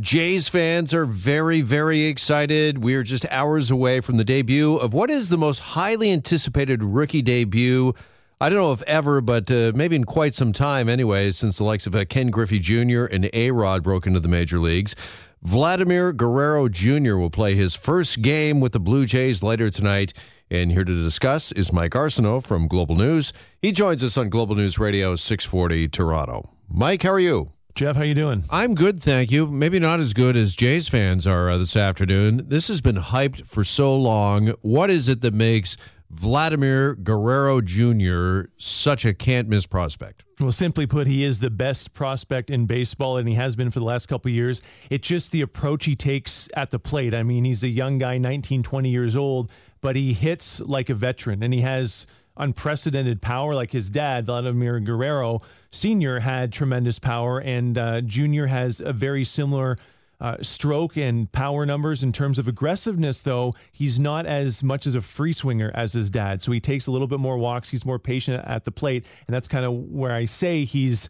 Jays fans are very, very excited. We are just hours away from the debut of what is the most highly anticipated rookie debut. I don't know if ever, but uh, maybe in quite some time, anyway, since the likes of uh, Ken Griffey Jr. and A Rod broke into the major leagues. Vladimir Guerrero Jr. will play his first game with the Blue Jays later tonight. And here to discuss is Mike Arsenault from Global News. He joins us on Global News Radio 640 Toronto. Mike, how are you? Jeff, how you doing? I'm good, thank you. Maybe not as good as Jays fans are uh, this afternoon. This has been hyped for so long. What is it that makes Vladimir Guerrero Jr. such a can't miss prospect? Well, simply put, he is the best prospect in baseball, and he has been for the last couple years. It's just the approach he takes at the plate. I mean, he's a young guy, 19, 20 years old, but he hits like a veteran, and he has unprecedented power. Like his dad, Vladimir Guerrero Sr., had tremendous power, and uh, Jr. has a very similar. Uh, stroke and power numbers in terms of aggressiveness, though, he's not as much as a free swinger as his dad. So he takes a little bit more walks. He's more patient at the plate. And that's kind of where I say he's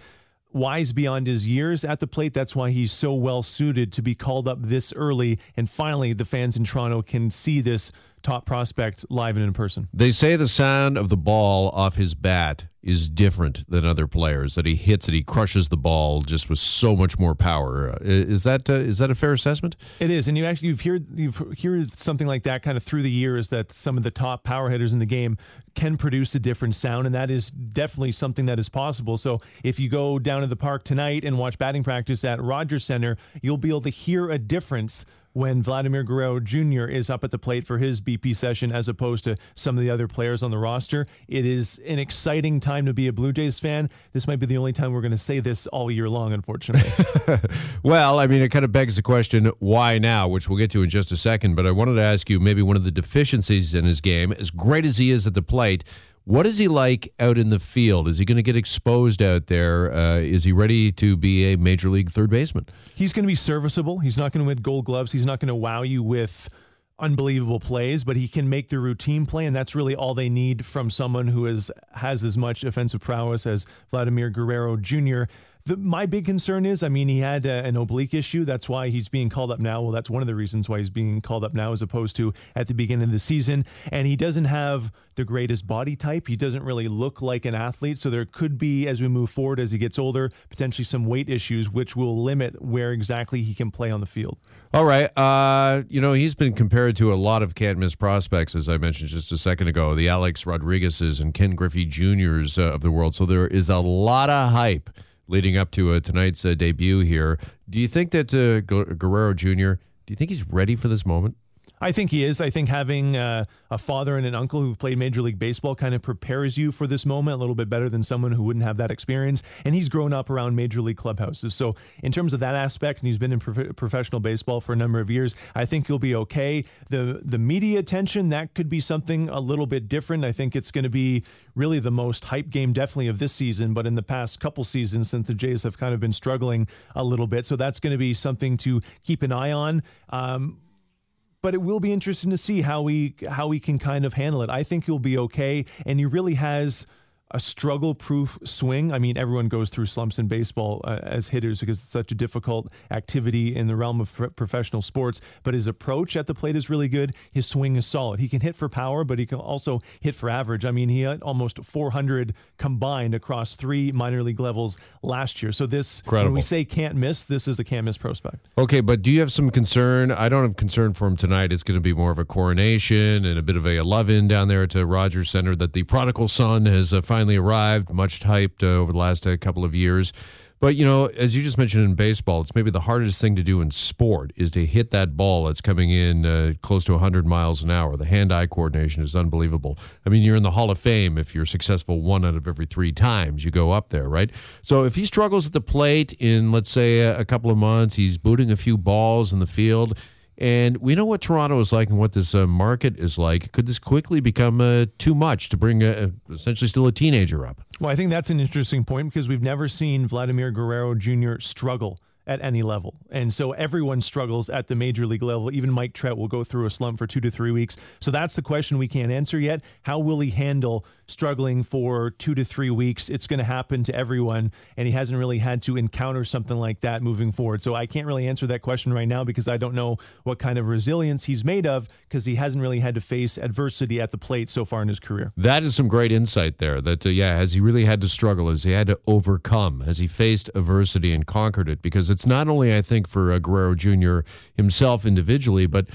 wise beyond his years at the plate. That's why he's so well suited to be called up this early. And finally, the fans in Toronto can see this top prospect live and in person. They say the sound of the ball off his bat is different than other players. That he hits it, he crushes the ball just with so much more power. Uh, is that uh, is that a fair assessment? It is, and you actually you've heard you've heard something like that kind of through the years that some of the top power hitters in the game can produce a different sound, and that is definitely something that is possible. So if you go down to the park tonight and watch batting practice at Rogers Center, you'll be able to hear a difference when Vladimir Guerrero Jr. is up at the plate for his BP session as opposed to some of the other players on the roster. It is an exciting time to be a Blue Jays fan. This might be the only time we're going to say this all year long, unfortunately. well, I mean, it kind of begs the question why now, which we'll get to in just a second. But I wanted to ask you maybe one of the deficiencies in his game, as great as he is at the plate, what is he like out in the field? Is he going to get exposed out there? Uh, is he ready to be a major league third baseman? He's going to be serviceable. He's not going to win gold gloves. He's not going to wow you with unbelievable plays, but he can make the routine play, and that's really all they need from someone who is has as much offensive prowess as Vladimir Guerrero Jr. The, my big concern is, I mean, he had uh, an oblique issue. That's why he's being called up now. Well, that's one of the reasons why he's being called up now as opposed to at the beginning of the season. And he doesn't have the greatest body type. He doesn't really look like an athlete. So there could be, as we move forward, as he gets older, potentially some weight issues, which will limit where exactly he can play on the field. All right. Uh, you know, he's been compared to a lot of can't miss prospects, as I mentioned just a second ago, the Alex Rodriguez's and Ken Griffey Jr.'s uh, of the world. So there is a lot of hype leading up to uh, tonight's uh, debut here. Do you think that uh, Guerrero Jr. Do you think he's ready for this moment? I think he is. I think having uh, a father and an uncle who've played Major League Baseball kind of prepares you for this moment a little bit better than someone who wouldn't have that experience. And he's grown up around Major League clubhouses. So, in terms of that aspect, and he's been in prof- professional baseball for a number of years, I think he'll be okay. The, the media attention, that could be something a little bit different. I think it's going to be really the most hype game, definitely, of this season, but in the past couple seasons, since the Jays have kind of been struggling a little bit. So, that's going to be something to keep an eye on. Um, but it will be interesting to see how we how we can kind of handle it. I think he'll be okay, and he really has a struggle proof swing. I mean, everyone goes through slumps in baseball uh, as hitters because it's such a difficult activity in the realm of professional sports. But his approach at the plate is really good. His swing is solid. He can hit for power, but he can also hit for average. I mean, he had almost 400 combined across three minor league levels last year. So this, Incredible. when we say can't miss, this is the can't miss prospect. Okay, but do you have some concern? I don't have concern for him tonight. It's going to be more of a coronation and a bit of a love in down there at Rogers Center that the prodigal son has uh, finally arrived, much hyped uh, over the last uh, couple of years. But you know, as you just mentioned in baseball, it's maybe the hardest thing to do in sport is to hit that ball that's coming in uh, close to 100 miles an hour. The hand-eye coordination is unbelievable. I mean, you're in the Hall of Fame if you're successful one out of every three times you go up there, right? So if he struggles at the plate in, let's say, a, a couple of months, he's booting a few balls in the field and we know what Toronto is like and what this uh, market is like. Could this quickly become uh, too much to bring a, essentially still a teenager up? Well, I think that's an interesting point because we've never seen Vladimir Guerrero Jr. struggle at any level. And so everyone struggles at the major league level. Even Mike Trout will go through a slump for two to three weeks. So that's the question we can't answer yet. How will he handle struggling for two to three weeks? It's going to happen to everyone. And he hasn't really had to encounter something like that moving forward. So I can't really answer that question right now because I don't know what kind of resilience he's made of because he hasn't really had to face adversity at the plate so far in his career. That is some great insight there. That, uh, yeah, has he really had to struggle? Has he had to overcome? Has he faced adversity and conquered it? Because it's not only, I think, for uh, Guerrero Jr. himself individually, but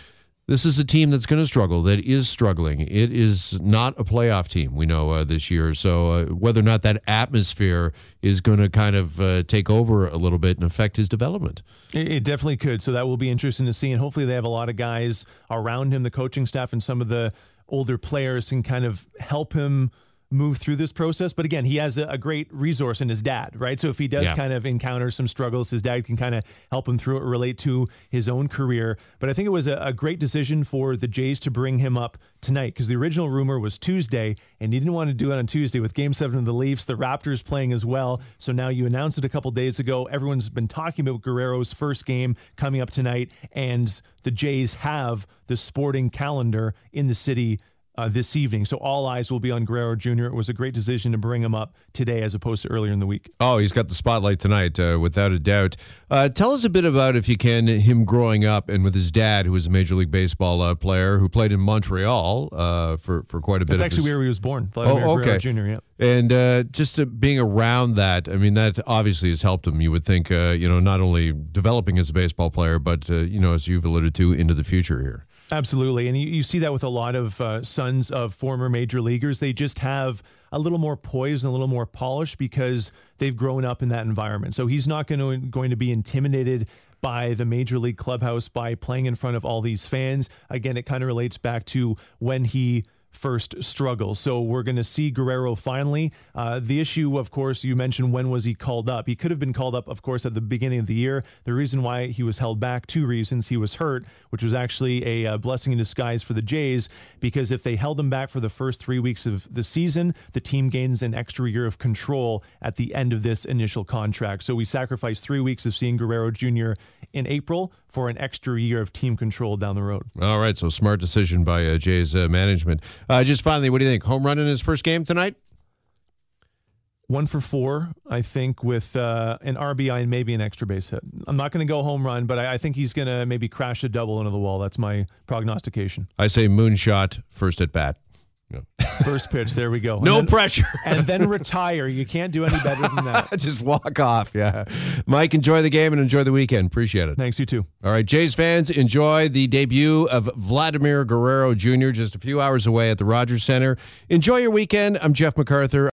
this is a team that's going to struggle, that is struggling. It is not a playoff team, we know, uh, this year. So uh, whether or not that atmosphere is going to kind of uh, take over a little bit and affect his development. It definitely could. So that will be interesting to see. And hopefully they have a lot of guys around him, the coaching staff, and some of the older players can kind of help him – move through this process. But again, he has a, a great resource in his dad, right? So if he does yeah. kind of encounter some struggles, his dad can kind of help him through it, relate to his own career. But I think it was a, a great decision for the Jays to bring him up tonight because the original rumor was Tuesday, and he didn't want to do it on Tuesday with Game Seven of the Leafs, the Raptors playing as well. So now you announced it a couple days ago. Everyone's been talking about Guerrero's first game coming up tonight, and the Jays have the sporting calendar in the city uh, this evening. So all eyes will be on Guerrero Jr. It was a great decision to bring him up today as opposed to earlier in the week. Oh, he's got the spotlight tonight, uh, without a doubt. Uh, tell us a bit about, if you can, him growing up and with his dad, who was a Major League Baseball uh, player who played in Montreal uh, for, for quite a bit. That's actually his... where he was born. Vladimir oh, okay. Jr., yeah. And uh, just being around that, I mean, that obviously has helped him. You would think, you know, not only developing as a baseball player, but, you know, as you've alluded to, into the future here. Absolutely. And you, you see that with a lot of uh, sons of former major leaguers. They just have a little more poise and a little more polish because they've grown up in that environment. So he's not to, going to be intimidated by the major league clubhouse by playing in front of all these fans. Again, it kind of relates back to when he first struggle. So we're going to see Guerrero finally. Uh, the issue, of course, you mentioned when was he called up? He could have been called up, of course, at the beginning of the year. The reason why he was held back, two reasons. He was hurt, which was actually a, uh, blessing in disguise for the Jays, because if they held him back for the first three weeks of the season, the team gains an extra year of control at the end of this initial contract. So we sacrificed three weeks of seeing Guerrero Jr. in April for an extra year of team control down the road. All right, so smart decision by uh, Jay's uh, management. Uh, just finally, what do you think? Home run in his first game tonight? One for four, I think, with uh, an RBI and maybe an extra base hit. I'm not going to go home run, but I, I think he's going to maybe crash a double into the wall. That's my prognostication. I say moonshot first at bat. First pitch, there we go. no then, pressure. and then retire. You can't do any better than that. Just walk off. Yeah. Mike, enjoy the game and enjoy the weekend. Appreciate it. Thanks, you too. All right, Jays fans, enjoy the debut of Vladimir Guerrero Jr. just a few hours away at the Rogers Center. Enjoy your weekend. I'm Jeff MacArthur.